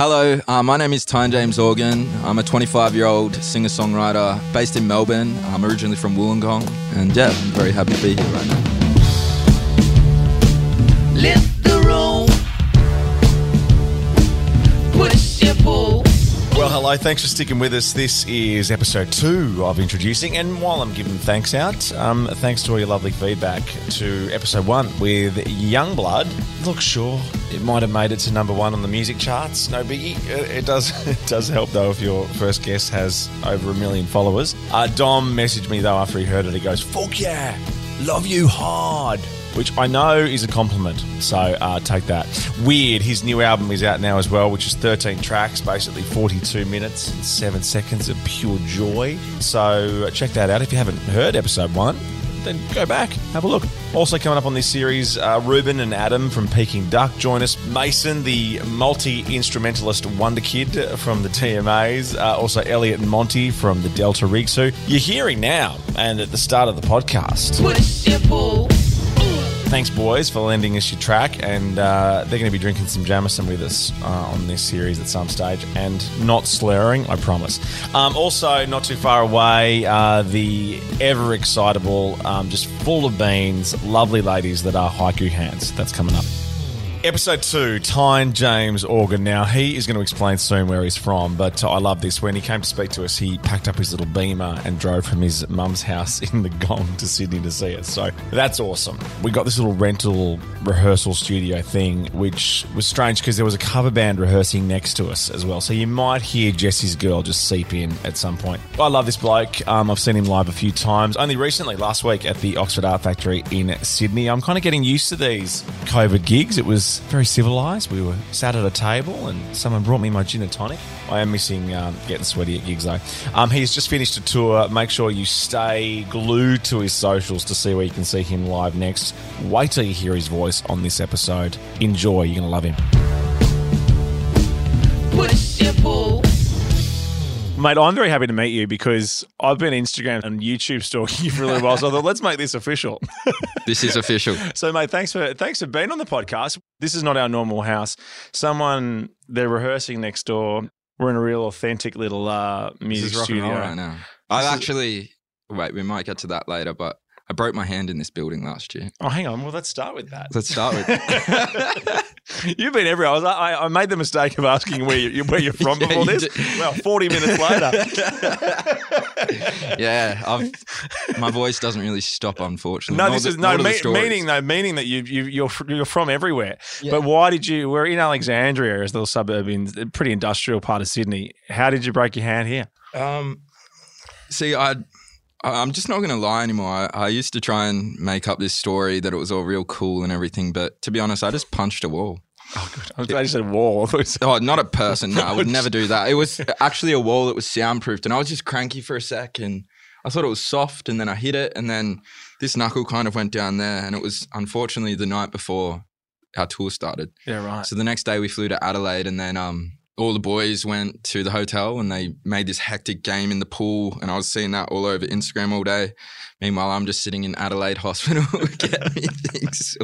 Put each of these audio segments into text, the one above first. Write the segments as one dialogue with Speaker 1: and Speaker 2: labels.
Speaker 1: Hello, uh, my name is Tyne James Organ. I'm a 25 year old singer songwriter based in Melbourne. I'm originally from Wollongong, and yeah, I'm very happy to be here right now.
Speaker 2: Lift the room. Push your pull.
Speaker 3: Well, hello. Thanks for sticking with us. This is episode two of Introducing. And while I'm giving thanks out, um, thanks to all your lovely feedback to episode one with Yungblud. Look, sure, it might have made it to number one on the music charts. No biggie. It it does, it does help, though, if your first guest has over a million followers. Uh, Dom messaged me, though, after he heard it. He goes, Fuck yeah, love you hard which I know is a compliment. So uh, take that. Weird, his new album is out now as well, which is 13 tracks, basically 42 minutes and 7 seconds of pure joy. So uh, check that out. If you haven't heard episode 1, then go back, have a look. Also coming up on this series, uh, Reuben and Adam from Peking Duk join us. Mason, the multi-instrumentalist wonder kid from the TMAs. Uh, also Elliot and Monty from the Delta Riggs, who you're hearing now and at the start of the podcast. Thanks, boys, for lending us your track. And uh, they're going to be drinking some Jameson with us uh, on this series at some stage and not slurring, I promise. Um, also, not too far away, uh, the ever excitable, um, just full of beans, lovely ladies that are Haiku Hands. That's coming up. Episode two, Tyne James Organ. Now, he is going to explain soon where he's from, but I love this. When he came to speak to us, he packed up his little beamer and drove from his mum's house in the Gong to Sydney to see us. So that's awesome. We got this little rental rehearsal studio thing, which was strange because there was a cover band rehearsing next to us as well. So you might hear Jesse's girl just seep in at some point. I love this bloke. Um, I've seen him live a few times, only recently, last week at the Oxford Art Factory in Sydney. I'm kind of getting used to these COVID gigs. It was very civilized. We were sat at a table and someone brought me my gin and tonic. I am missing um, getting sweaty at gigs though. Um, he's just finished a tour. Make sure you stay glued to his socials to see where you can see him live next. Wait till you hear his voice on this episode. Enjoy. You're going to love him.
Speaker 2: Push your pull.
Speaker 3: Mate, I'm very happy to meet you because I've been Instagram and YouTube stalking you for a little while. So I thought, let's make this official.
Speaker 1: This is official.
Speaker 3: So, mate, thanks for thanks for being on the podcast. This is not our normal house. Someone they're rehearsing next door. We're in a real authentic little uh,
Speaker 1: This
Speaker 3: music
Speaker 1: is rock and
Speaker 3: studio
Speaker 1: roll right now. I
Speaker 3: This
Speaker 1: actually, wait, we might get to that later, but I broke my hand in this building last year.
Speaker 3: Oh, hang on. Well, let's start with that.
Speaker 1: Let's start with.
Speaker 3: You've been everywhere. I, was, I, I made the mistake of asking where you where you're from
Speaker 1: Yeah,
Speaker 3: before
Speaker 1: you
Speaker 3: this.
Speaker 1: did.
Speaker 3: Well, 40 minutes later.
Speaker 1: yeah, I've, my voice doesn't really stop, unfortunately.
Speaker 3: No, this
Speaker 1: the-
Speaker 3: is no
Speaker 1: nor do the
Speaker 3: me- meaning though. Meaning that you you you're you're from everywhere.
Speaker 1: Yeah.
Speaker 3: But why did you? We're in Alexandria, as a little suburb in pretty industrial part of Sydney. How did you break your hand here?
Speaker 1: Um, see, I, I'm just not going to lie anymore. I, I used to try and make up this story that it was all real cool and everything, but to be honest, I just punched a wall.
Speaker 3: Oh, good. I was glad you said wall. I thought you said-
Speaker 1: Oh, not a person. No, I would never do that. It was actually a wall that was soundproofed, and I was just cranky for a sec, and I thought it was soft, and then I hit it, and then this knuckle kind of went down there, and it was unfortunately the night before our tour started.
Speaker 3: Yeah, right.
Speaker 1: So the next day we flew to Adelaide, and then um, all the boys went to the hotel, and they made this hectic game in the pool, and I was seeing that all over Instagram all day. Meanwhile, I'm just sitting in Adelaide Hospital getting things.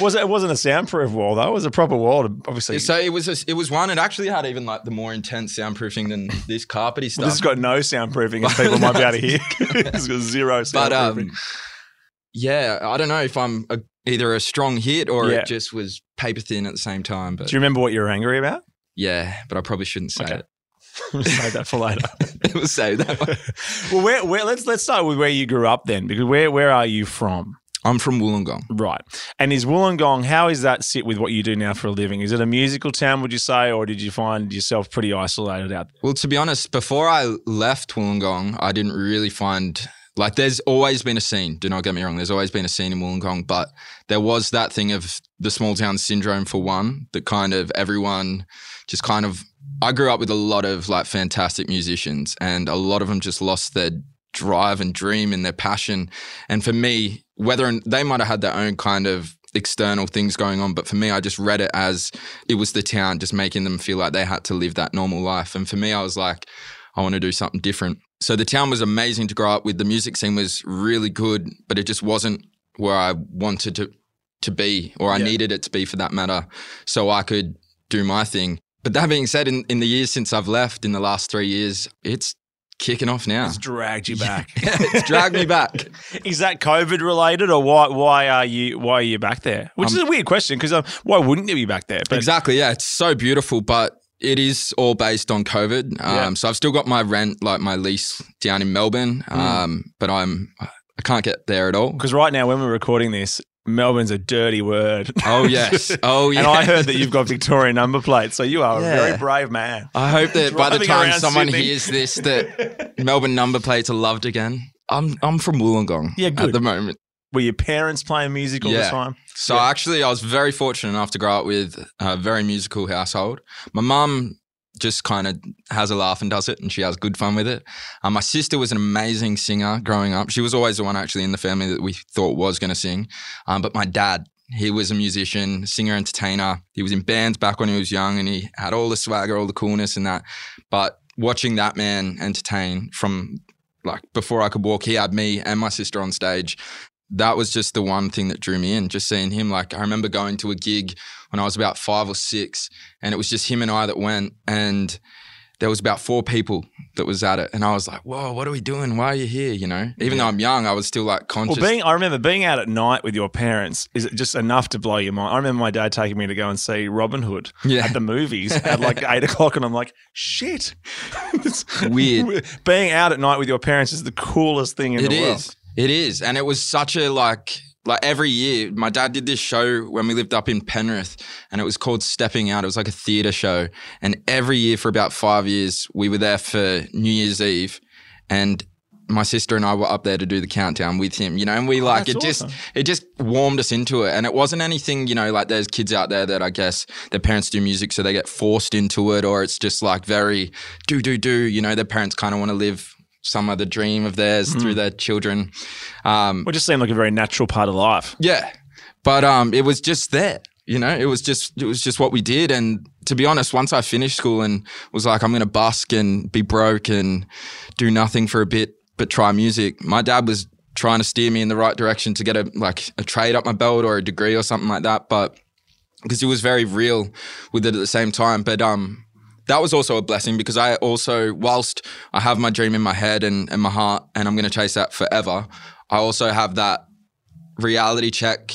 Speaker 3: Was it? It wasn't a soundproof wall though. It was a proper wall. To, obviously,
Speaker 1: So it was a, it was one. It actually had even like the more intense soundproofing than this carpety stuff.
Speaker 3: this has got no soundproofing, as people might be able to hear. it's got zero soundproofing.
Speaker 1: but um, yeah, I don't know if I'm a, either a strong hit or
Speaker 3: Yeah.
Speaker 1: it just was paper thin at the same time. But
Speaker 3: Do you remember what you were angry about?
Speaker 1: Yeah, but I probably shouldn't say
Speaker 3: Okay.
Speaker 1: it.
Speaker 3: Save that for later.
Speaker 1: we'll say that. One.
Speaker 3: well, where, where, let's let's start with where you grew up then, because where where are you from?
Speaker 1: I'm from Wollongong.
Speaker 3: Right. And is Wollongong, how is that sit with what you do now for a living? Is it a musical town, would you say, or did you find yourself pretty isolated out there?
Speaker 1: Well, to be honest, before I left Wollongong, I didn't really find like there's always been a scene. Do not get me wrong. There's always been a scene in Wollongong, but there was that thing of the small town syndrome for one. That kind of everyone just kind of. I grew up with a lot of like fantastic musicians, and a lot of them just lost their drive and dream and their passion. And for me, whether they might have had their own kind of external things going on, but for me, I just read it as it was the town just making them feel like they had to live that normal life. And for me, I was like, I want to do something different. So the town was amazing to grow up with. The music scene was really good, but it just wasn't where I wanted to to be, or I
Speaker 3: Yeah.
Speaker 1: needed it to be for that matter, so I could do my thing. but that being said, in, in the years since I've left, in the last three years, it's kicking off now.
Speaker 3: It's dragged you back.
Speaker 1: it's dragged me back.
Speaker 3: Is that COVID related, or why? Why are you? Why are you back there? Which is a weird question because um, why wouldn't you be back there? But
Speaker 1: exactly. Yeah, it's so beautiful, but it is all based on COVID. Um,
Speaker 3: Yeah.
Speaker 1: So I've still got my rent, like my lease down in Melbourne,
Speaker 3: Mm.
Speaker 1: um, but I'm I can't get there at all.
Speaker 3: because right now, when we're recording this, Melbourne's a dirty word.
Speaker 1: Oh yes. Oh yeah.
Speaker 3: And I heard that you've got Victorian number plates, so you are a very brave man.
Speaker 1: I hope that by the time someone
Speaker 3: Sydney.
Speaker 1: hears this, that Melbourne number plates are loved again. I'm I'm from Wollongong
Speaker 3: Yeah, good.
Speaker 1: at the moment.
Speaker 3: Were your parents playing music all the
Speaker 1: Yeah.
Speaker 3: time?
Speaker 1: So
Speaker 3: Yeah.
Speaker 1: actually, I was very fortunate enough to grow up with a very musical household. My mum just kind of has a laugh and does it, and she has good fun with it. Um, my sister was an amazing singer growing up. She was always the one actually in the family that we thought was going to sing. Um, but my dad, he was a musician, singer, entertainer. He was in bands back when he was young, and he had all the swagger, all the coolness, and that. But watching that man entertain from like before I could walk, he had me and my sister on stage that was just the one thing that drew me in, just seeing him. Like, I remember going to a gig when I was about five or six, and it was just him and I that went, and there was about four people that was at it. And I was like, whoa, what are we doing? Why are you here? You know, even though I'm young, I was still like conscious.
Speaker 3: Well, being I remember being out at night with your parents is it just enough to blow your mind. I remember my dad taking me to go and see Robin Hood
Speaker 1: Yeah.
Speaker 3: at the movies at like eight o'clock, and I'm like, shit, It's
Speaker 1: Weird.
Speaker 3: Being out at night with your parents is the coolest thing in
Speaker 1: It
Speaker 3: the world.
Speaker 1: It is. And it was such a like like every year, my dad did this show when we lived up in Penrith and it was called Stepping Out. It was like a theatre show. And every year for about five years, we were there for New Year's Eve. And my sister and I were up there to do the countdown with him, you know, and we oh, like
Speaker 3: Oh,
Speaker 1: it just it just warmed us into it. And it wasn't anything, you know, like there's kids out there that I guess their parents do music so they get forced into it, or it's just like very do do do, you know, their parents kind of want to live some other dream of theirs
Speaker 3: Mm.
Speaker 1: through their children. Um,
Speaker 3: It just seemed like a very natural part of life.
Speaker 1: yeah, but um, it was just there. You know, it was just it was just what we did. And to be honest, once I finished school and was like, I'm going to busk and be broke and do nothing for a bit, but try music. My dad was trying to steer me in the right direction to get a like a trade up my belt or a degree or something like that. But because he was very real with it at the same time. But um, that was also a blessing because I also, whilst I have my dream in my head and, and my heart, and I'm going to chase that forever, I also have that reality check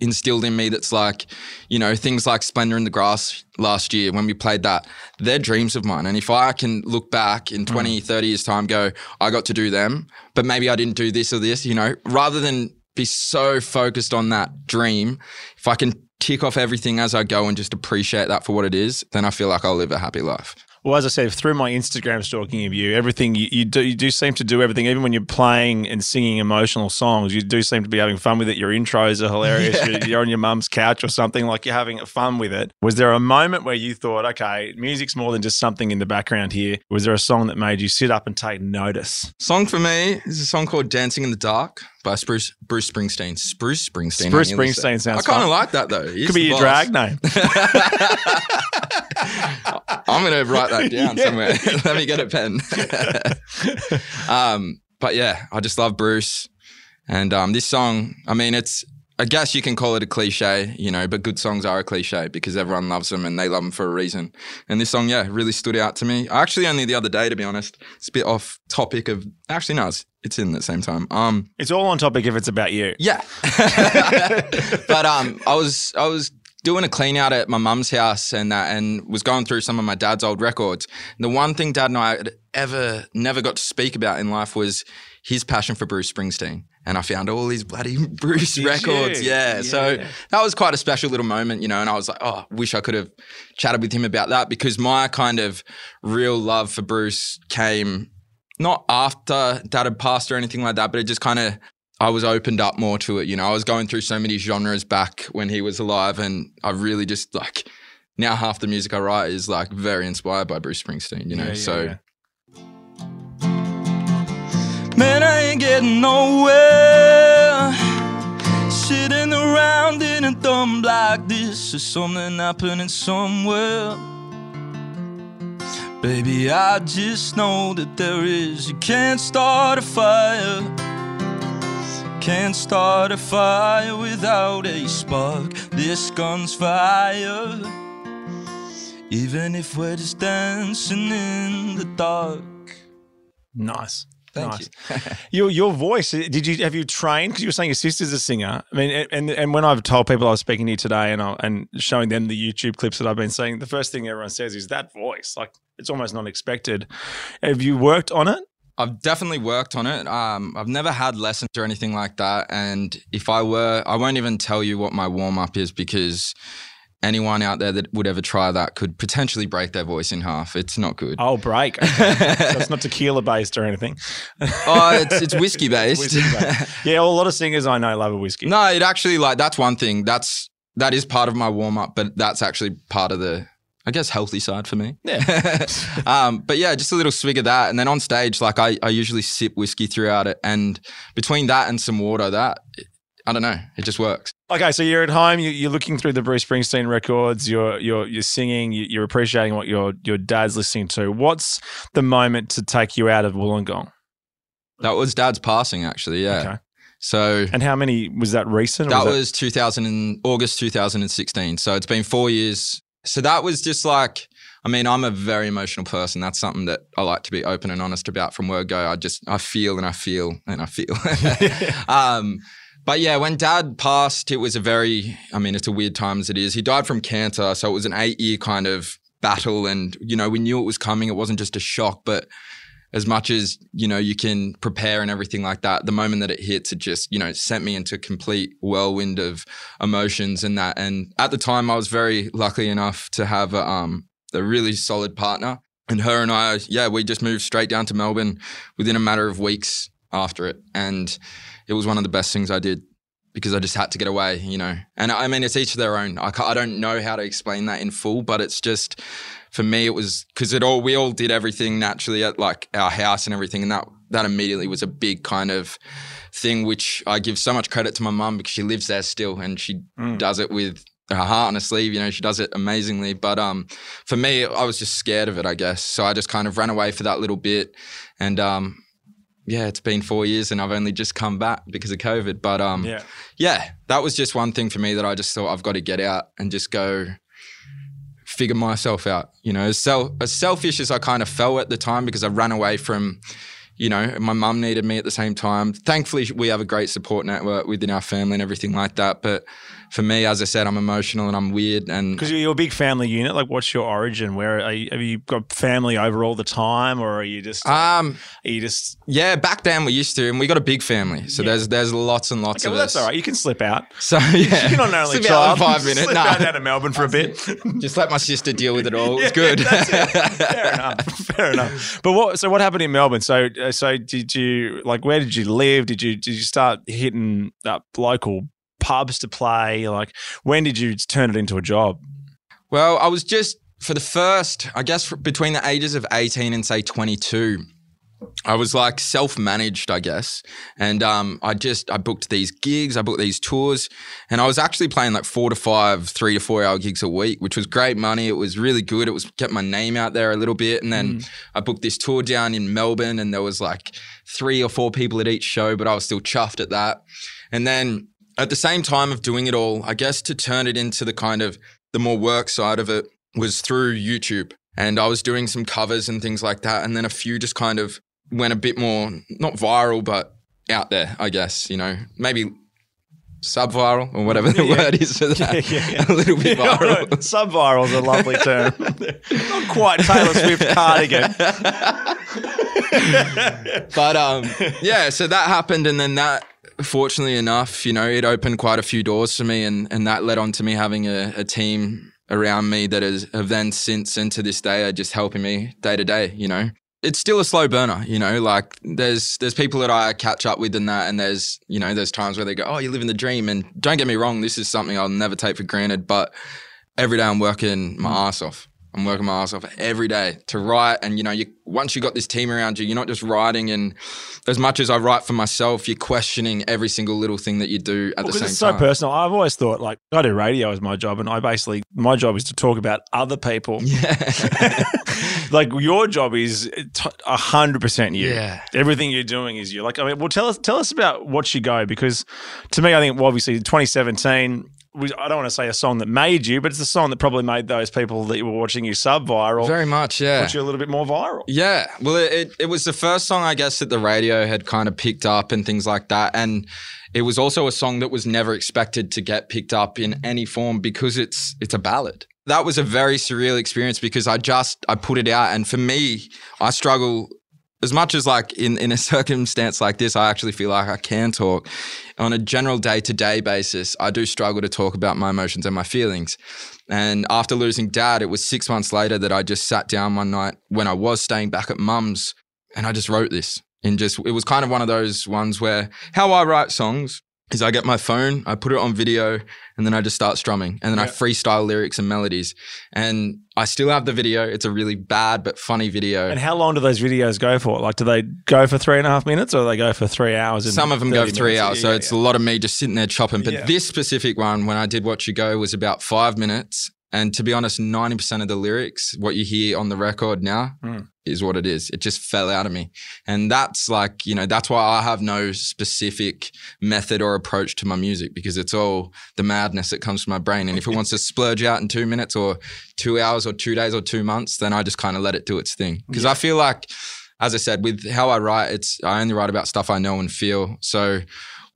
Speaker 1: instilled in me that's like, you know, things like Splendour in the Grass last year when we played that, they're dreams of mine. And if I can look back in 20, mm. 30 years' time, go, I got to do them, but maybe I didn't do this or this, you know, rather than be so focused on that dream, if I can tick off everything as I go and just appreciate that for what it is, then I feel like I'll live a happy life.
Speaker 3: Well, as I said, through my Instagram stalking of you, everything you, you do, you do seem to do everything. Even when you're playing and singing emotional songs, you do seem to be having fun with it. Your intros are hilarious. You're, you're on your mum's couch or something like you're having fun with it. Was there a moment where you thought, okay, music's more than just something in the background here? Was there a song that made you sit up and take notice?
Speaker 1: Song for me is a song called "Dancing in the Dark" by Spruce Bruce Springsteen. Spruce Springsteen.
Speaker 3: Bruce
Speaker 1: I nearly said.
Speaker 3: Springsteen sounds
Speaker 1: I kind of like that though. He's
Speaker 3: Could be your
Speaker 1: boss.
Speaker 3: drag name.
Speaker 1: I'm gonna write that down
Speaker 3: Yeah.
Speaker 1: somewhere. Let me get a pen. um, but yeah, I just love Bruce, and um, this song. I mean, it's. I guess you can call it a cliche, you know, but good songs are a cliche because everyone loves them and they love them for a reason. And this song, yeah, really stood out to me. Actually, only the other day, to be honest. It's a bit off topic of. Actually, no, it's, it's in the same time. Um,
Speaker 3: It's all on topic if it's about you.
Speaker 1: yeah. but um, I was I was doing a clean out at my mum's house and that, and was going through some of my dad's old records. And the one thing Dad and I had ever never got to speak about in life was his passion for Bruce Springsteen. And I found all these bloody Bruce
Speaker 3: Did
Speaker 1: records.
Speaker 3: you?
Speaker 1: Yeah. So that was quite a special little moment, you know. And I was like, oh, wish I could have chatted with him about that because my kind of real love for Bruce came not after dad had passed or anything like that, but it just kind of I was opened up more to it. You know, I was going through so many genres back when he was alive, and I really just like now half the music I write is like very inspired by Bruce Springsteen. You know,
Speaker 3: Yeah, yeah,
Speaker 1: so. Man, I ain't getting nowhere. Sitting around in a dump like this is something happening somewhere. Baby, I just know that there is. You can't start a fire. Can't start a fire without a spark. This gun's fire. even if we're just dancing in the dark.
Speaker 3: Nice.
Speaker 1: Thank
Speaker 3: nice.
Speaker 1: you.
Speaker 3: Your your voice. Did you have you trained? Because you were saying your sister's a singer. I mean, and and when I've told people I was speaking to you today, and I, and showing them the YouTube clips that I've been seeing, the first thing everyone says is that voice. Like it's almost not expected. Have you worked on it?
Speaker 1: I've definitely worked on it. Um, I've never had lessons or anything like that. And if I were, I won't even tell you what my warm up is because anyone out there that would ever try that could potentially break their voice in half. It's not good.
Speaker 3: Oh, break. Okay. so it's not tequila based or anything.
Speaker 1: oh, it's, it's whiskey based.
Speaker 3: Whiskey based. Yeah, well, a lot of singers I know love a whiskey.
Speaker 1: no, it actually like that's one thing. That's that is part of my warm up, but that's actually part of the I guess healthy side for me.
Speaker 3: Yeah.
Speaker 1: um, but yeah, just a little swig of that, and then on stage, like I, I usually sip whiskey throughout it, and between that and some water, that I don't know, it just works.
Speaker 3: Okay, so you're at home. You, you're looking through the Bruce Springsteen records. You're you're you're singing. you- You're appreciating what your your dad's listening to. What's the moment to take you out of Wollongong?
Speaker 1: That was Dad's passing, actually. Yeah.
Speaker 3: Okay.
Speaker 1: So
Speaker 3: And how many was that recent?
Speaker 1: that
Speaker 3: was
Speaker 1: was 2000 and August 2016. So it's been four years. So that was just like, I mean, I'm a very emotional person. That's something that I like to be open and honest about from word go. I just, I feel and I feel and I feel. um, but yeah, when dad passed, it was a very, I mean, it's a weird time as it is. He died from cancer. So it was an eight year kind of battle. And, you know, we knew it was coming. It wasn't just a shock, but as much as you know you can prepare and everything like that the moment that it hits it just you know sent me into complete whirlwind of emotions and that and at the time i was very lucky enough to have a, um, a really solid partner and her and i yeah we just moved straight down to melbourne within a matter of weeks after it and it was one of the best things i did because I just had to get away, you know. And I mean, it's each to their own. I, I don't know how to explain that in full, but it's just for me, it was because it all we all did everything naturally at like our house and everything, and that that immediately was a big kind of thing. Which I give so much credit to my mum because she lives there still, and she does it with her heart on her sleeve. You know, she does it amazingly. But um, for me, I was just scared of it, I guess. So I just kind of ran away for that little bit, and um, yeah, it's been four years, and I've only just come back because of COVID. But um,
Speaker 3: Yeah.
Speaker 1: yeah, that was just one thing for me that I just thought I've got to get out and just go figure myself out. You know, as, as selfish as I kind of felt at the time because I ran away from, you know, my mum needed me at the same time. Thankfully, we have a great support network within our family and everything like that. But for me, as I said, I'm emotional and I'm weird. And
Speaker 3: Because you're a big family unit. Like, what's your origin? Where are you, have you got family over all the time, or are you just
Speaker 1: um,
Speaker 3: are you just?
Speaker 1: yeah, back then we used to, and we got a big family, so
Speaker 3: Yeah.
Speaker 1: there's there's lots and lots
Speaker 3: Okay,
Speaker 1: of
Speaker 3: well, that's all right. You can slip out.
Speaker 1: So yeah,
Speaker 3: You're not an only
Speaker 1: Slip out
Speaker 3: child.
Speaker 1: five minutes.
Speaker 3: Slip
Speaker 1: Nah.
Speaker 3: out down to Melbourne for a bit.
Speaker 1: Just let my sister deal with it all. It was
Speaker 3: Yeah,
Speaker 1: good.
Speaker 3: it. Fair enough. Fair enough. But what? So what happened in Melbourne? So uh, so did you like? Where did you live? Did you did you start hitting up local pubs to play? Like when did you turn it into a job?
Speaker 1: Well, I was just for the first, I guess, between the ages of 18 and say 22. I was like self-managed, I guess, and um, I just I booked these gigs, I booked these tours, and I was actually playing like four to five, three to four hour gigs a week, which was great money. It was really good. It was kept my name out there a little bit, and then I booked this tour down in Melbourne, and there was like three or four people at each show, but I was still chuffed at that. And then at the same time of doing it all, I guess to turn it into the kind of the more work side of it was through YouTube. And I was doing some covers and things like that. And then a few just kind of went a bit more, not viral, but out there, I guess, you know, maybe sub viral or whatever the
Speaker 3: Yeah.
Speaker 1: word is for that.
Speaker 3: Yeah, yeah,
Speaker 1: a little bit viral.
Speaker 3: Sub viral is a lovely term. Not quite Taylor Swift cardigan.
Speaker 1: but um, yeah, so that happened, and then that, fortunately enough, you know, it opened quite a few doors for me, and and that led on to me having a, a team around me that has have then since and to this day are just helping me day to day. You know, it's still a slow burner. You know, like there's there's people that I catch up with in that, and there's you know there's times where they go, oh, you're living the dream, and don't get me wrong, this is something I'll never take for granted, but every day I'm working my mm. ass off. I'm working my ass off every day to write. And, you know, you once you got this team around you, you're not just writing. And as much as I write for myself, you're questioning every single little thing that you do at the
Speaker 3: Because
Speaker 1: same
Speaker 3: it's so
Speaker 1: time.
Speaker 3: personal. I've always thought like I do radio as my job, and I basically my job is to talk about other people.
Speaker 1: yeah.
Speaker 3: like your job is t- a hundred percent you.
Speaker 1: Yeah.
Speaker 3: Everything you're doing is you. Like I mean, well, tell us tell us about Watch You Go because to me, I think well, obviously 2017 we- I don't want to say a song that made you, but it's a song that probably made those people that you were watching you sub viral
Speaker 1: Very much, yeah.
Speaker 3: put you a little bit more viral.
Speaker 1: Yeah, well, it, it it was the first song I guess that the radio had kind of picked up and things like that, and it was also a song that was never expected to get picked up in any form because it's it's a ballad. That was a very surreal experience because I just I put it out, and for me, I struggle as much as like in in a circumstance like this, I actually feel like I can talk on a general day to day basis. I do struggle to talk about my emotions and my feelings. And after losing dad, it was six months later that I just sat down one night when I was staying back at mum's and I just wrote this. And just, it was kind of one of those ones where how I write songs is I get my phone, I put it on video, and then I just start strumming. And then I freestyle lyrics and melodies. And I still have the video. It's a really bad but funny video.
Speaker 3: And how long do those videos go for? Like, do they go for three and a half minutes or do they go for three hours?
Speaker 1: Some of them go for three
Speaker 3: minutes?
Speaker 1: hours,
Speaker 3: Yeah,
Speaker 1: so
Speaker 3: yeah,
Speaker 1: it's
Speaker 3: yeah.
Speaker 1: a lot of me just sitting there chopping. But
Speaker 3: Yeah.
Speaker 1: this specific one, when I did Watch You Go, was about five minutes. And to be honest, 90% of the lyrics, what you hear on the record now,
Speaker 3: Mm.
Speaker 1: is what it is. It just fell out of me. And that's like, you know, that's why I have no specific method or approach to my music because it's all the madness that comes from my brain. And if it wants to splurge out in two minutes or two hours or two days or two months, then I just kind of let it do its thing. Because I feel like, as I said, with how I write, it's I only write about stuff I know and feel. So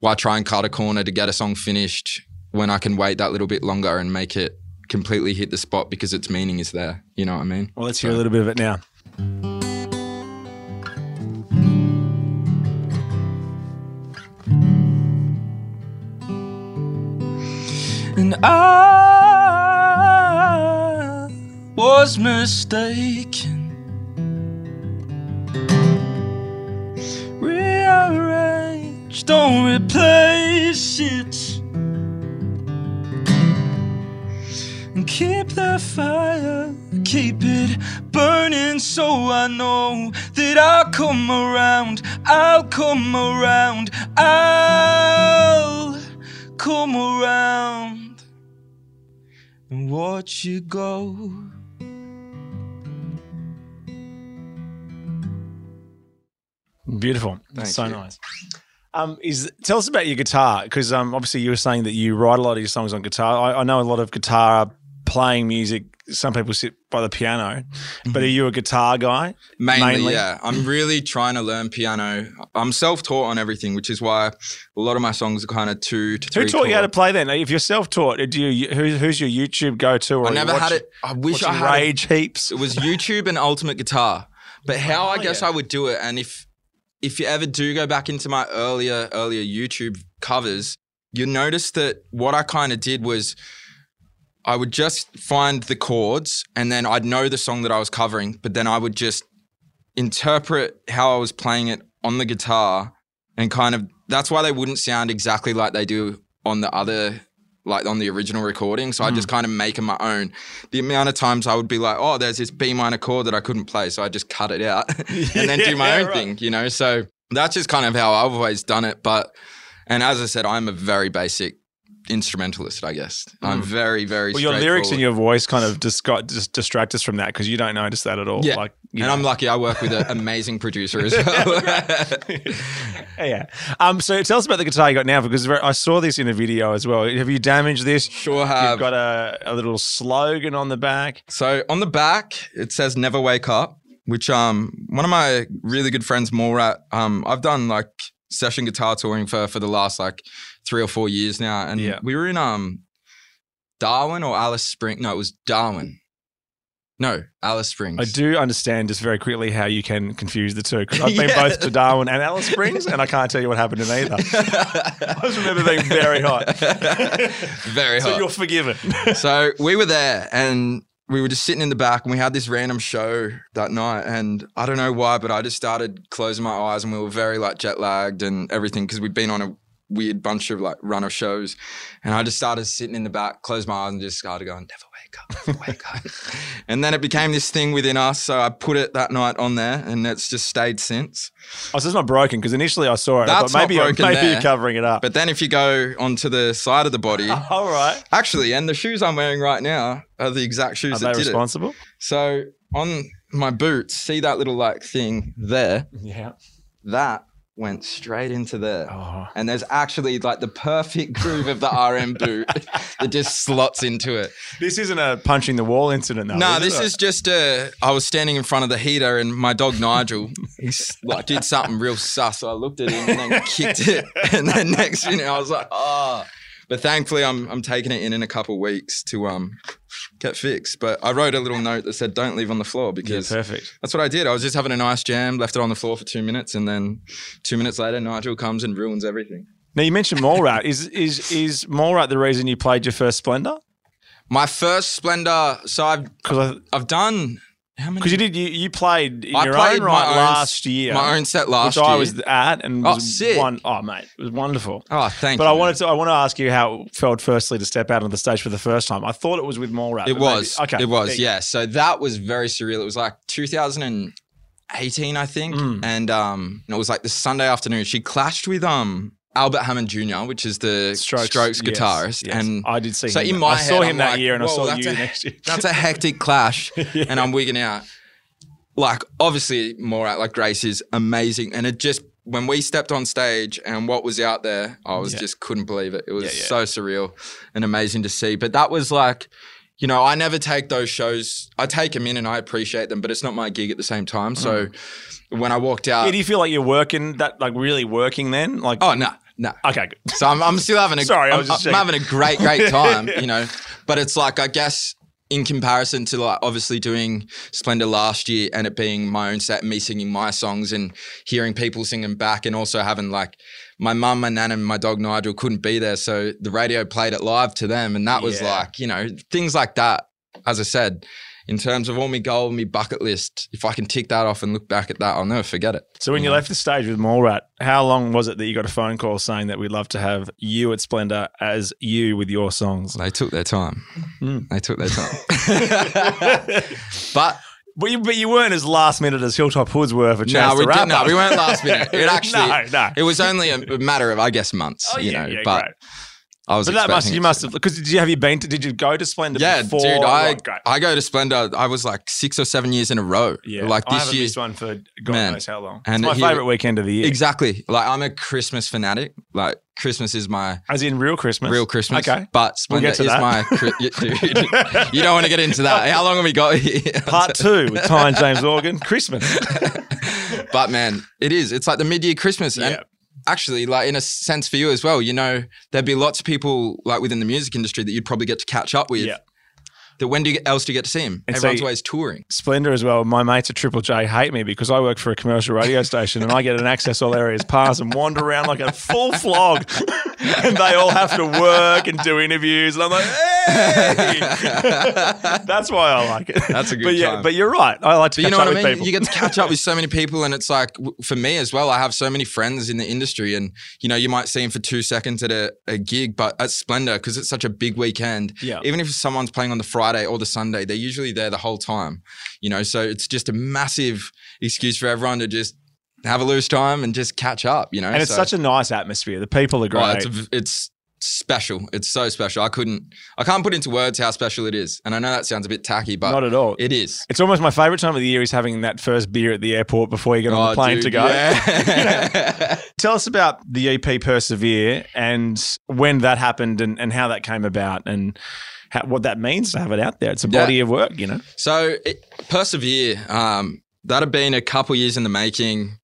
Speaker 1: why try and cut a corner to get a song finished when I can wait that little bit longer and make it completely hit the spot because its meaning is there. You know what I mean?
Speaker 3: Well, let's hear a little bit of it now.
Speaker 1: And I was mistaken. Rearrange, don't replace it. Keep the fire, keep it burning so I know that I'll come around, I'll come around, I'll come around and watch you go.
Speaker 3: Beautiful.
Speaker 1: Thank
Speaker 3: so
Speaker 1: you.
Speaker 3: nice. Um, is tell us about your guitar because um, obviously you were saying that you write a lot of your songs on guitar. I, I know a lot of guitar playing music. Some people sit by the piano, but are mm-hmm. you a guitar guy?
Speaker 1: Mainly,
Speaker 3: Mainly?
Speaker 1: yeah. I'm really trying to learn piano. I'm self-taught on everything, which is why a lot of my songs are kind of two to three.
Speaker 3: Who taught you how to play then? If you're self-taught, do you who, who's your YouTube go-to?
Speaker 1: I never had it. I wish I had. it.
Speaker 3: Rage heaps.
Speaker 1: It was YouTube and Ultimate Guitar. But how I
Speaker 3: Oh,
Speaker 1: guess
Speaker 3: yeah.
Speaker 1: I would do it, and if if you ever do go back into my earlier earlier YouTube covers, you notice that what I kind of did was I would just find the chords, and then I'd know the song that I was covering, but then I would just interpret how I was playing it on the guitar, and kind of that's why they wouldn't sound exactly like they do on the other. Like on the original recording, so I just hmm. kind of make them my own the amount of times I would be like, oh, there's this B minor chord that I couldn't play, so I just cut it out and then do my
Speaker 3: Yeah,
Speaker 1: own
Speaker 3: right.
Speaker 1: thing, you know. So that's just kind of how I've always done it. But and as I said, I'm a very basic instrumentalist, I guess. I'm very, very.
Speaker 3: Mm. Well, your lyrics and your voice kind of just got just distract us from that because you don't notice that at all.
Speaker 1: yeah.
Speaker 3: Like, you
Speaker 1: and
Speaker 3: know.
Speaker 1: I'm lucky I work with an amazing producer as well.
Speaker 3: yeah. Um. So tell us about the guitar you got now because I saw this in a video as well. Have you damaged this?
Speaker 1: sure
Speaker 3: You've
Speaker 1: have.
Speaker 3: got a, a little slogan on the back.
Speaker 1: So on the back, it says "Never Wake Up," which um one of my really good friends, Mallrat, um I've done like session guitar touring for for the last like three or four years now, and
Speaker 3: Yeah.
Speaker 1: we were in um Darwin or Alice Springs. No, it was Darwin. No, Alice Springs.
Speaker 3: I do understand just very quickly how you can confuse the two because I've been
Speaker 1: Yeah.
Speaker 3: both to Darwin and Alice Springs, and I can't tell you what happened in either. I just remember being very hot.
Speaker 1: Very hot.
Speaker 3: so you're forgiven.
Speaker 1: so we were there and we were just sitting in the back and we had this random show that night and I don't know why but I just started closing my eyes and we were very like jet lagged and everything because we'd been on a weird bunch of like run of shows and I just started sitting in the back closed my eyes and just started going never wake up never wake up and then it became this thing within us so I put it that night on there and it's just stayed since
Speaker 3: Oh, so it's not broken because initially I saw it. I
Speaker 1: That's
Speaker 3: thought maybe
Speaker 1: not
Speaker 3: you're,
Speaker 1: broken
Speaker 3: maybe
Speaker 1: there.
Speaker 3: you're covering it up.
Speaker 1: but then if you go onto the side of the body
Speaker 3: all right.
Speaker 1: actually and the shoes I'm wearing right now are the exact shoes
Speaker 3: Are
Speaker 1: that
Speaker 3: they
Speaker 1: did it
Speaker 3: responsible?
Speaker 1: So on my boots, see that little like thing there?
Speaker 3: Yeah.
Speaker 1: That went straight into there.
Speaker 3: Oh.
Speaker 1: And there's actually like the perfect groove of the RM boot that just slots into it.
Speaker 3: This isn't a punching the wall incident, though.
Speaker 1: No,
Speaker 3: is
Speaker 1: this
Speaker 3: it?
Speaker 1: is just uh I was standing in front of the heater and my dog Nigel, he's like did something real sus. So I looked at him and then kicked it. And then next minute I was like, oh. But thankfully I'm I'm taking it in in a couple of weeks to um get fixed. But I wrote a little note that said don't leave on the floor
Speaker 3: yeah,
Speaker 1: because
Speaker 3: perfect.
Speaker 1: that's what I did. I was just having a nice jam, left it on the floor for two minutes, and then two minutes later Nigel comes and ruins everything.
Speaker 3: Now you mentioned Mallrat. is is is Mallrat the reason you played your first Splendour?
Speaker 1: My first Splendour, so I've
Speaker 3: Because
Speaker 1: I've done how many
Speaker 3: because you did you, you played in
Speaker 1: I
Speaker 3: your
Speaker 1: played
Speaker 3: own
Speaker 1: my
Speaker 3: right
Speaker 1: own-
Speaker 3: last year,
Speaker 1: my own set last
Speaker 3: which
Speaker 1: year.
Speaker 3: I was at and
Speaker 1: Oh,
Speaker 3: was
Speaker 1: sick.
Speaker 3: one oh mate, it was wonderful.
Speaker 1: Oh, thank
Speaker 3: But
Speaker 1: you.
Speaker 3: I wanted to I want to ask you how it felt firstly to step out on the stage for the first time. I thought it was with Mallrat.
Speaker 1: It
Speaker 3: but maybe-
Speaker 1: was.
Speaker 3: okay.
Speaker 1: It
Speaker 3: there
Speaker 1: was.
Speaker 3: you.
Speaker 1: Yeah. So that was very surreal. It was like 2018, I think,
Speaker 3: Mm.
Speaker 1: and um, it was like the Sunday afternoon. She clashed with um Albert Hammond Jr., which is the Strokes,
Speaker 3: yes,
Speaker 1: guitarist,
Speaker 3: yes.
Speaker 1: and
Speaker 3: I did see
Speaker 1: so
Speaker 3: him.
Speaker 1: in my
Speaker 3: I saw
Speaker 1: head,
Speaker 3: him
Speaker 1: I'm
Speaker 3: that
Speaker 1: like,
Speaker 3: year and I saw you
Speaker 1: a-
Speaker 3: next year.
Speaker 1: that's a hectic clash,
Speaker 3: Yeah.
Speaker 1: and I'm wigging out. Like obviously, Mallrat, like Grace is amazing, and it just when we stepped on stage and what was out there, I was
Speaker 3: Yeah.
Speaker 1: just couldn't believe it. It was
Speaker 3: yeah.
Speaker 1: so surreal and amazing to see. But that was like, you know, I never take those shows. I take them in and I appreciate them, but it's not my gig at the same time. So mm. when I walked out,
Speaker 3: Yeah, do you feel like you're working that like really working then? Like
Speaker 1: oh no, no.
Speaker 3: okay, good.
Speaker 1: So I'm, I'm still having a
Speaker 3: Sorry, I
Speaker 1: I'm,
Speaker 3: was just
Speaker 1: I'm
Speaker 3: checking.
Speaker 1: having a great, great time,
Speaker 3: Yeah.
Speaker 1: you know. But it's like I guess in comparison to like obviously doing Splendour last year and it being my own set, me singing my songs and hearing people sing them back, and also having like my mum, my nan, and my dog Nigel couldn't be there, so the radio played it live to them, and that was
Speaker 3: Yeah.
Speaker 1: like you know things like that. As I said. In terms of all my goal, my bucket list, if I can tick that off and look back at that, I'll never forget it.
Speaker 3: So when you left the stage with Mallrat, how long was it that you got a phone call saying that we'd love to have you at Splendour as you with your songs?
Speaker 1: They took their time.
Speaker 3: Mm.
Speaker 1: They took their time. but
Speaker 3: But you, but you weren't as last minute as Hilltop Hoods were for chance
Speaker 1: no, we did, no, we weren't last minute. It actually,
Speaker 3: no, no.
Speaker 1: it was only a matter of, I guess, months.
Speaker 3: Oh,
Speaker 1: you
Speaker 3: yeah,
Speaker 1: know,
Speaker 3: yeah,
Speaker 1: but
Speaker 3: great.
Speaker 1: I was.
Speaker 3: But that must you must have because did you have you been to did you go to Splendour?
Speaker 1: Yeah,
Speaker 3: before?
Speaker 1: dude, I
Speaker 3: great.
Speaker 1: I go to Splendour. I was like six or seven years in a row.
Speaker 3: yeah,
Speaker 1: like
Speaker 3: I
Speaker 1: this
Speaker 3: haven't
Speaker 1: year.
Speaker 3: missed one for God
Speaker 1: Man.
Speaker 3: knows how long.
Speaker 1: And
Speaker 3: it's my
Speaker 1: here-
Speaker 3: favorite weekend of the year.
Speaker 1: Exactly. Like I'm a Christmas fanatic. Like Christmas is my
Speaker 3: As in real Christmas.
Speaker 1: real Christmas.
Speaker 3: Okay.
Speaker 1: But
Speaker 3: We'll Splendour
Speaker 1: is
Speaker 3: that.
Speaker 1: my. Dude, you don't want to get into that. How long have we got here?
Speaker 3: Part two with Tyne James Organ. Christmas.
Speaker 1: but man, it is. It's like the mid-year Christmas.
Speaker 3: Yeah.
Speaker 1: And actually, like in a sense for you as well, you know, there'd be lots of people like within the music industry that you'd probably get to catch up with.
Speaker 3: Yeah.
Speaker 1: That when do you, else do you get to see him?
Speaker 3: And
Speaker 1: Everyone's
Speaker 3: you-
Speaker 1: always touring.
Speaker 3: Splendour as well. My mates at Triple J hate me because I work for a commercial radio station and I get an access all areas pass and wander around like a full flog. and they all have to work and do interviews. And I'm like, hey! That's why I like it.
Speaker 1: That's a good
Speaker 3: but yeah,
Speaker 1: time.
Speaker 3: But you're right. I like to
Speaker 1: But you know what I mean?
Speaker 3: people.
Speaker 1: You get to catch up with so many people, and it's like for me as well. I have so many friends in the industry, and you know, you might see them for two seconds at a, a gig, but at Splendour because it's such a big weekend.
Speaker 3: Yeah.
Speaker 1: Even if someone's playing on the Friday or the Sunday, they're usually there the whole time. You know, so it's just a massive excuse for everyone to just have a loose time and just catch up. You know,
Speaker 3: and it's
Speaker 1: So-
Speaker 3: such a nice atmosphere. The people are great.
Speaker 1: Oh, it's, it's special. It's so special. I couldn't, I can't put into words how special it is. And I know that sounds a bit tacky, but
Speaker 3: Not at all.
Speaker 1: it is.
Speaker 3: It's almost my favorite time of the year is having that first beer at the airport before you get on
Speaker 1: Oh,
Speaker 3: the plane
Speaker 1: dude,
Speaker 3: to go.
Speaker 1: yeah.
Speaker 3: Tell us about the EP Persevere and when that happened and, and how that came about and how, what that means to have it out there. It's a
Speaker 1: Yeah.
Speaker 3: body of work, you know.
Speaker 1: So it, persevere. Um, that had been a couple years in the making,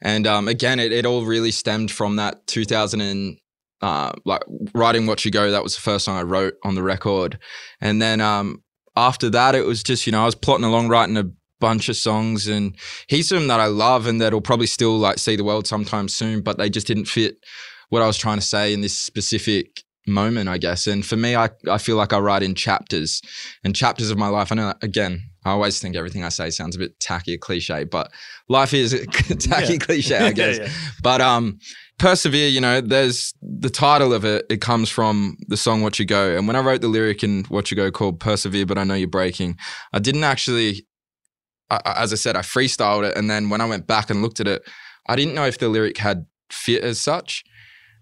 Speaker 1: and um, again, it, it all really stemmed from that 2000 and uh, like writing Watch You Go. That was the first song I wrote on the record, and then um, after that, it was just you know I was plotting along writing a bunch of songs and of them that I love and that'll probably still like see the world sometime soon, but they just didn't fit what I was trying to say in this specific moment, I guess. And for me, I, I feel like I write in chapters and chapters of my life. I know, again, I always think everything I say sounds a bit tacky or cliche, but life is tacky
Speaker 3: Yeah.
Speaker 1: cliche, I guess.
Speaker 3: Yeah, yeah.
Speaker 1: But um, persevere. You know, there's the title of it. It comes from the song "Watch You Go," and when I wrote the lyric in "Watch You Go" called "Persevere," but I know you're breaking. I didn't actually, I, as I said, I freestyled it, and then when I went back and looked at it, I didn't know if the lyric had fit as such.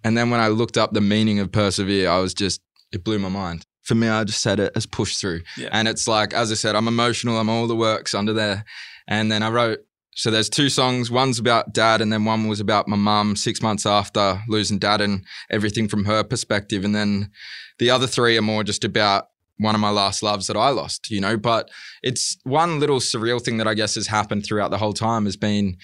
Speaker 1: And then when I looked up the meaning of persevere, I was just it blew my mind. For me, I just said it as push through.
Speaker 3: Yeah.
Speaker 1: And it's like, as I said, I'm emotional. I'm all the works under there. And then I wrote So there's two songs. One's about dad, and then one was about my mum six months after losing dad and everything from her perspective. And then the other three are more just about one of my last loves that I lost, you know. But it's one little surreal thing that I guess has happened throughout the whole time has been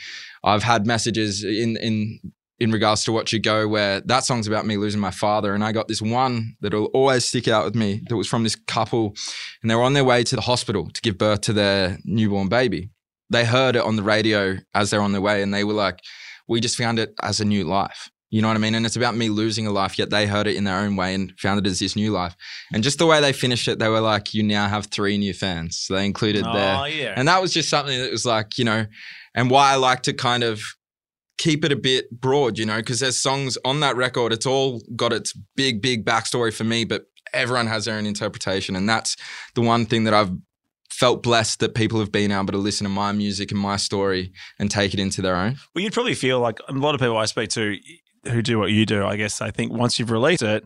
Speaker 1: I've had messages in in in regards to Watch You Go where that song's about me losing my father. And i got this one that'll always stick out with me that was from this couple and they were on their way to the hospital to give birth to their newborn baby. They heard it on the radio as they're on their way and they were like we just found it as a new life. You know what i mean? And it's about me losing a life yet they heard it in their own way and found it as this new life. And just the way they finished it they were like you now have three new fans. So they included
Speaker 4: Oh,
Speaker 1: their
Speaker 4: yeah.
Speaker 1: and that was just something that was like, you know, and why I like to kind of keep it a bit broad, you know, because there's songs on that record, it's all got its big, big backstory for me, but everyone has their own interpretation. And that's the one thing that I've felt blessed that people have been able to listen to my music and my story and take it into their own.
Speaker 3: Well, you'd probably feel like a lot of people I speak to who do what you do, I guess, I think once you've released it,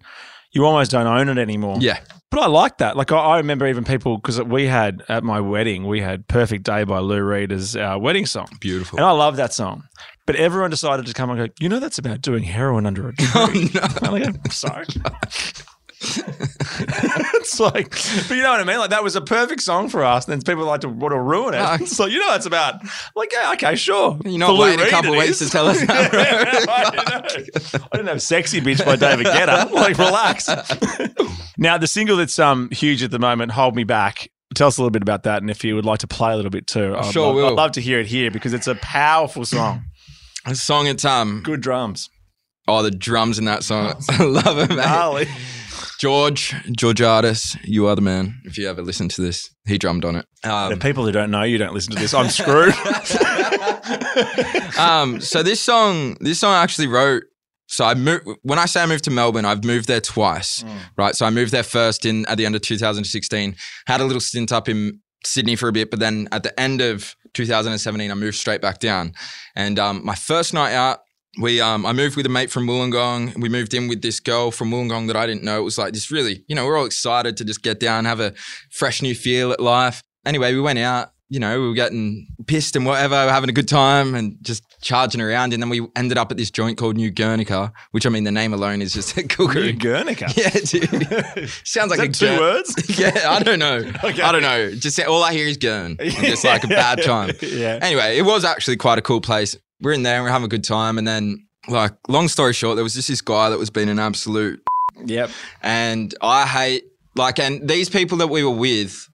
Speaker 3: you almost don't own it anymore.
Speaker 1: Yeah.
Speaker 3: But I like that. Like, I, I remember even people, because we had at my wedding, we had Perfect Day by Lou Reed as our wedding song.
Speaker 1: Beautiful.
Speaker 3: And I love that song. But everyone decided to come and go, you know, that's about doing heroin under a tree.
Speaker 1: Oh, no.
Speaker 3: I'm like, I'm sorry. it's like, but you know what I mean? Like that was a perfect song for us. And then people like to want to ruin it. So you know that's about. Like, yeah, okay, sure.
Speaker 1: You're not
Speaker 3: For
Speaker 1: waiting a couple weeks
Speaker 3: is.
Speaker 1: to tell us that, bro.
Speaker 3: I, know. Didn't have "Sexy Bitch" by David Guetta. Like, relax. now the single that's um huge at the moment, "Hold Me Back." Tell us a little bit about that, and if you would like to play a little bit too, I'd
Speaker 1: sure
Speaker 3: love,
Speaker 1: will.
Speaker 3: I'd love to hear it here because it's a powerful song.
Speaker 1: A song at um
Speaker 3: Good drums.
Speaker 1: oh the drums in that song. I love it, man.
Speaker 3: Gnarly.
Speaker 1: George, George Artis, you are the man. If you ever listen to this, he drummed on it.
Speaker 3: The
Speaker 1: Um,
Speaker 3: people who don't know you don't listen to this. I'm screwed.
Speaker 1: um, so this song, this song I actually wrote. So I moved when I say I moved to Melbourne, I've moved there twice, right? So I moved there first in at the end of 2016. Had a little stint up in Sydney for a bit, but then at the end of 2017, I moved straight back down. And um, my first night out, we um, I moved with a mate from Wollongong. We moved in with this girl from Wollongong that I didn't know. It was like this really, you know, we're all excited to just get down, have a fresh new feel at life. Anyway, we went out. You know, we were getting pissed and whatever, we having a good time and just charging around. And then we ended up at this joint called New Guernica, which I mean, the name alone is just a
Speaker 3: New. Guernica.
Speaker 1: Yeah, dude. Sounds like a
Speaker 3: two
Speaker 1: Guer-
Speaker 3: words?
Speaker 1: yeah, I don't know.
Speaker 3: Okay.
Speaker 1: I don't know. Just all I hear is Gurn. Just like a bad time.
Speaker 3: yeah.
Speaker 1: Anyway, it was actually quite a cool place. We're in there and we're having a good time. And then, like, long story short, there was just this guy that was being an absolute.
Speaker 3: Yep.
Speaker 1: And I hate, like, and these people that we were with,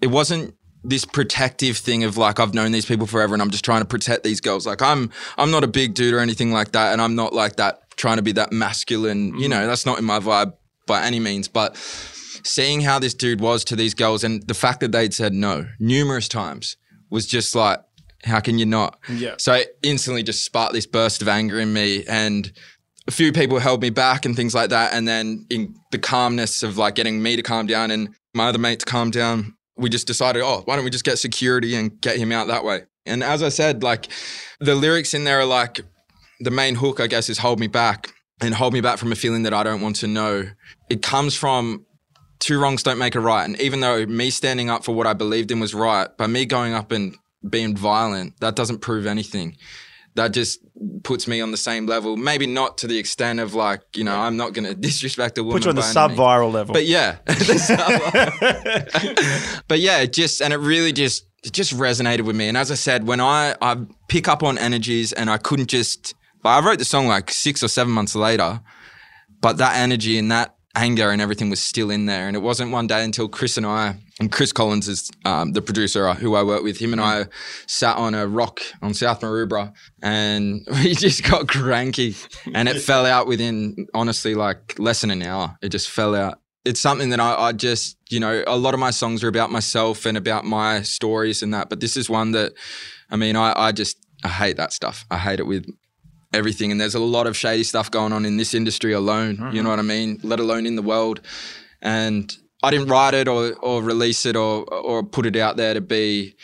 Speaker 1: it wasn't this protective thing of like I've known these people forever and I'm just trying to protect these girls. Like I'm I'm not a big dude or anything like that and I'm not like that trying to be that masculine, you mm. know, that's not in my vibe by any means, but seeing how this dude was to these girls and the fact that they'd said no numerous times was just like how can you not?
Speaker 3: Yeah.
Speaker 1: So it instantly just sparked this burst of anger in me and a few people held me back and things like that. And then in the calmness of like getting me to calm down and my other mate to calm down, we just decided, oh, why don't we just get security and get him out that way? And as I said, like the lyrics in there are like the main hook, I guess, is hold me back and hold me back from a feeling that I don't want to know. It comes from two wrongs don't make a right. And even though me standing up for what I believed in was right, by me going up and being violent, that doesn't prove anything. That just puts me on the same level. Maybe not to the extent of like, you know, I'm not going to disrespect a woman.
Speaker 3: Put you on the sub-viral level.
Speaker 1: But yeah, but yeah, it just and it really just it just resonated with me. And as I said, when I I pick up on energies and I couldn't just, I wrote the song like six or seven months later, but that energy and that anger and everything was still in there. And it wasn't one day until Chris and I and Chris Collins is um, the producer who I work with. Him and I sat on a rock on South Maroubra and we just got cranky and it fell out within honestly like less than an hour. It just fell out. It's something that I, I just, you know, a lot of my songs are about myself and about my stories and that. But this is one that, I mean, I, I just, I hate that stuff. I hate it with everything. And there's a lot of shady stuff going on in this industry alone. You know what I mean? Let alone in the world. And I didn't write it or, or release it or, or put it out there to be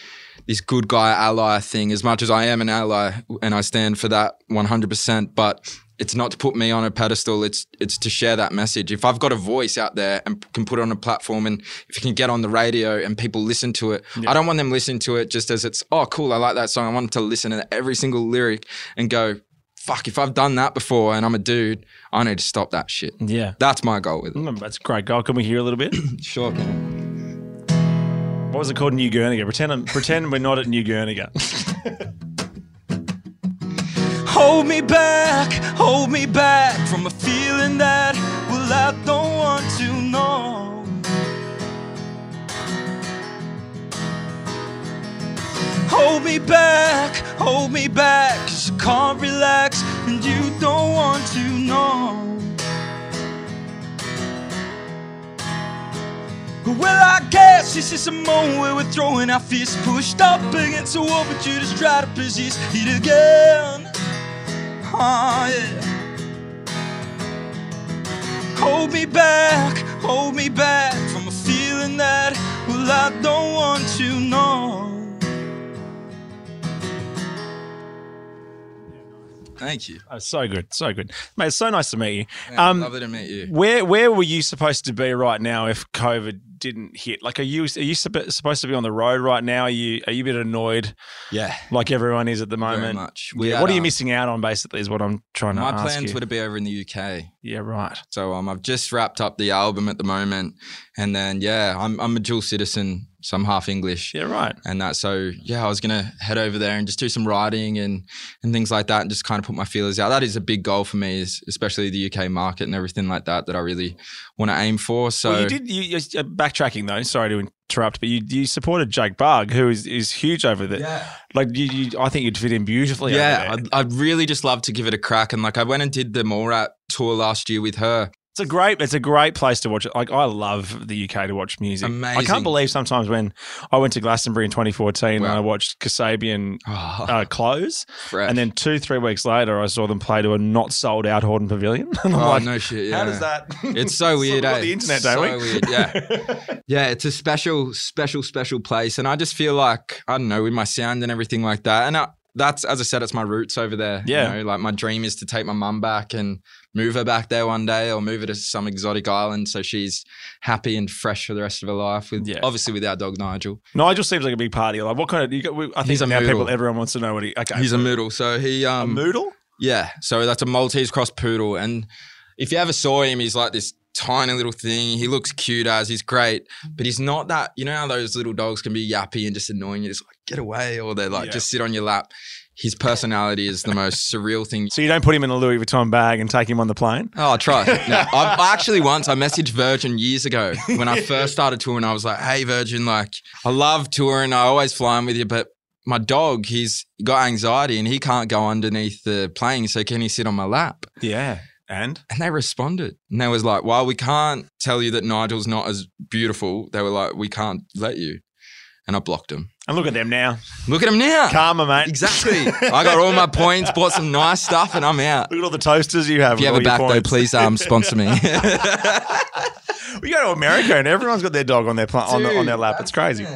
Speaker 1: this good guy ally thing as much as I am an ally and I stand for that 100%. But it's not to put me on a pedestal. It's it's to share that message. If I've got a voice out there and can put it on a platform, and if you can get on the radio and people listen to it, I don't want them listening to it just as it's oh cool, I like that song. I want them to listen to every single lyric and go, fuck. If I've done that before and I'm a dude, I need to stop that shit.
Speaker 3: Yeah.
Speaker 1: That's my goal with it.
Speaker 3: Mm, That's a great goal. Can we hear a little bit?
Speaker 1: Sure.
Speaker 3: What was it called? New Guernica. Pretend pretend we're not at New Guernica.
Speaker 1: Hold me back, hold me back from a feeling that, well, I don't want to know. Hold me back, hold me back, cause I can't relax and you don't want to know. Well, I guess this is a moment where we're throwing our fists pushed up against the wall, but you just try to persist it again. Oh, yeah. Hold me back, hold me back from a feeling that, well, I don't want to know. Thank you.
Speaker 3: Oh, so good, so good, mate. It's so nice to meet you. Um,
Speaker 1: Lovely to meet you.
Speaker 3: where where were you supposed to be right now if COVID didn't hit? Like, are you are you supposed to be on the road right now? Are you are you a bit annoyed
Speaker 1: Yeah.
Speaker 3: like everyone is at the
Speaker 1: Very
Speaker 3: moment?
Speaker 1: much. We
Speaker 3: Yeah, what are you missing out on? Basically, is what I'm trying to
Speaker 1: My plans
Speaker 3: you.
Speaker 1: were to be over in the UK.
Speaker 3: yeah, right.
Speaker 1: So um, I've just wrapped up the album at the moment, and then yeah, I'm I'm a dual citizen, so I'm half English,
Speaker 3: Yeah, right.
Speaker 1: and that. So yeah, I was gonna head over there and just do some writing and and things like that, and just kind of put my feelers out. That is a big goal for me, is especially the UK market and everything like that that I really want to aim for. So
Speaker 3: well, you did. You, you uh, backtracking though. Sorry to interrupt, but you you supported Jake Bugg, who is is huge over there.
Speaker 1: Yeah.
Speaker 3: Like you, you, I think you'd fit in beautifully.
Speaker 1: Yeah. I'd, I'd really just love to give it a crack. And like, I went and did the Mallrat tour last year with her.
Speaker 3: It's a great, it's a great place to watch it. Like I love the UK to watch music. I can't believe sometimes when I went to Glastonbury in 2014 and I watched Kasabian
Speaker 1: Oh,
Speaker 3: uh, close,
Speaker 1: fresh.
Speaker 3: and then two, three weeks later I saw them play to a not sold out Hordern Pavilion. And I'm
Speaker 1: oh,
Speaker 3: like,
Speaker 1: no shit.
Speaker 3: how does that?
Speaker 1: It's so weird, eh?
Speaker 3: the internet,
Speaker 1: so
Speaker 3: don't we?
Speaker 1: weird, yeah. yeah, it's a special, special, special place. And I just feel like, I don't know, with my sound and everything like that. And I, that's, as I said, it's my roots over there. you
Speaker 3: Yeah.
Speaker 1: know, like my dream is to take my mum back and move her back there one day or move her to some exotic island so she's happy and fresh for the rest of her life. With
Speaker 3: Yeah.
Speaker 1: Obviously, with our dog, Nigel.
Speaker 3: Nigel seems like a big party. Like what kind of? You got, I think
Speaker 1: He's a
Speaker 3: now
Speaker 1: noodle.
Speaker 3: people, everyone wants to know what he. Okay,
Speaker 1: He's a moodle. So he,
Speaker 3: a
Speaker 1: um,
Speaker 3: moodle.
Speaker 1: Yeah, so that's a Maltese cross poodle, and if you ever saw him, he's like this tiny little thing. He looks cute as he's great, but he's not that. You know how those little dogs can be yappy and just annoying you, just like get away, or they like
Speaker 3: Yeah.
Speaker 1: just sit on your lap. His personality is the most surreal thing.
Speaker 3: So you don't put him in a Louis Vuitton bag and take him on the plane.
Speaker 1: Oh, try. No, I've actually once I messaged Virgin years ago when I first started touring. I was like, "Hey, Virgin, like I love touring. I always flying with you, but my dog, he's got anxiety and he can't go underneath the plane. So can he sit on my lap?"
Speaker 3: Yeah, and
Speaker 1: And they responded. And they was like, while we can't tell you that Nigel's not as beautiful, they were like, we can't let you. And I blocked him.
Speaker 3: And look at them now,
Speaker 1: Look at them now.
Speaker 3: karma, mate.
Speaker 1: Exactly. I got all my points, bought some nice stuff, and I'm out.
Speaker 3: Look at all the toasters you have.
Speaker 1: If you have a back though, please um, sponsor me.
Speaker 3: We go to America and everyone's got their dog on their pla- on, the, on their lap. It's crazy.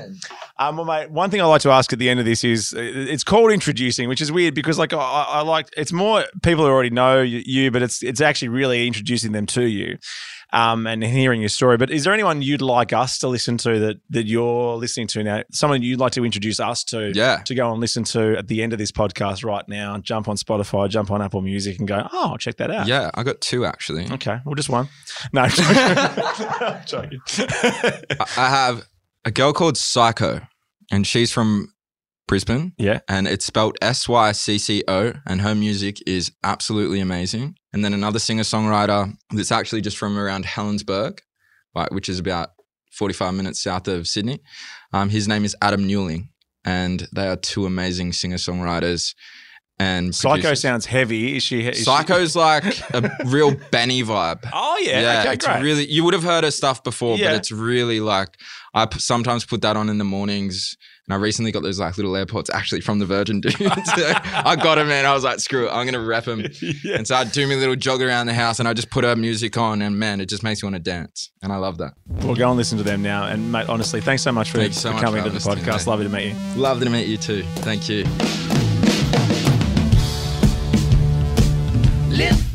Speaker 3: Um, well, mate, one thing I like to ask at the end of this is uh, it's called introducing, which is weird because like I, I like it's more people who already know you, but it's it's actually really introducing them to you. Um, and hearing your story. But is there anyone you'd like us to listen to that that you're listening to now? Someone you'd like to introduce us to?
Speaker 1: Yeah.
Speaker 3: To go and listen to at the end of this podcast right now. Jump on Spotify, jump on Apple Music, and go. Oh, I'll check that out.
Speaker 1: yeah, I got two actually.
Speaker 3: Okay. Well, just one. No. Joking.
Speaker 1: I I have a girl called Sycco, and she's from Brisbane.
Speaker 3: yeah.
Speaker 1: and it's spelled S Y C C O, and her music is absolutely amazing. And then another singer songwriter that's actually just from around Helensburgh, like, which is about 45 minutes south of Sydney. Um, his name is Adam Newling, and they are two amazing singer songwriters. And
Speaker 3: Sycco
Speaker 1: producers.
Speaker 3: sounds heavy. Is she? Is she-
Speaker 1: Sycco's like a real Benny vibe.
Speaker 3: Oh yeah. okay,
Speaker 1: it's
Speaker 3: great.
Speaker 1: really. You would have heard her stuff before,
Speaker 3: Yeah.
Speaker 1: but it's really like I p- sometimes put that on in the mornings. And I recently got those like little AirPods actually from the Virgin dude. so I got them and I was like, screw it, I'm gonna rep them.
Speaker 3: yeah.
Speaker 1: And so I'd do my little jog around the house and I just put her music on and man, it just makes you want to dance. And I love that.
Speaker 3: We'll go and listen to them now. And mate, honestly, thanks so much for,
Speaker 1: so
Speaker 3: for
Speaker 1: much
Speaker 3: coming
Speaker 1: for
Speaker 3: to the podcast. Lovely to meet you.
Speaker 1: Lovely to meet you too. Thank you.
Speaker 2: Lift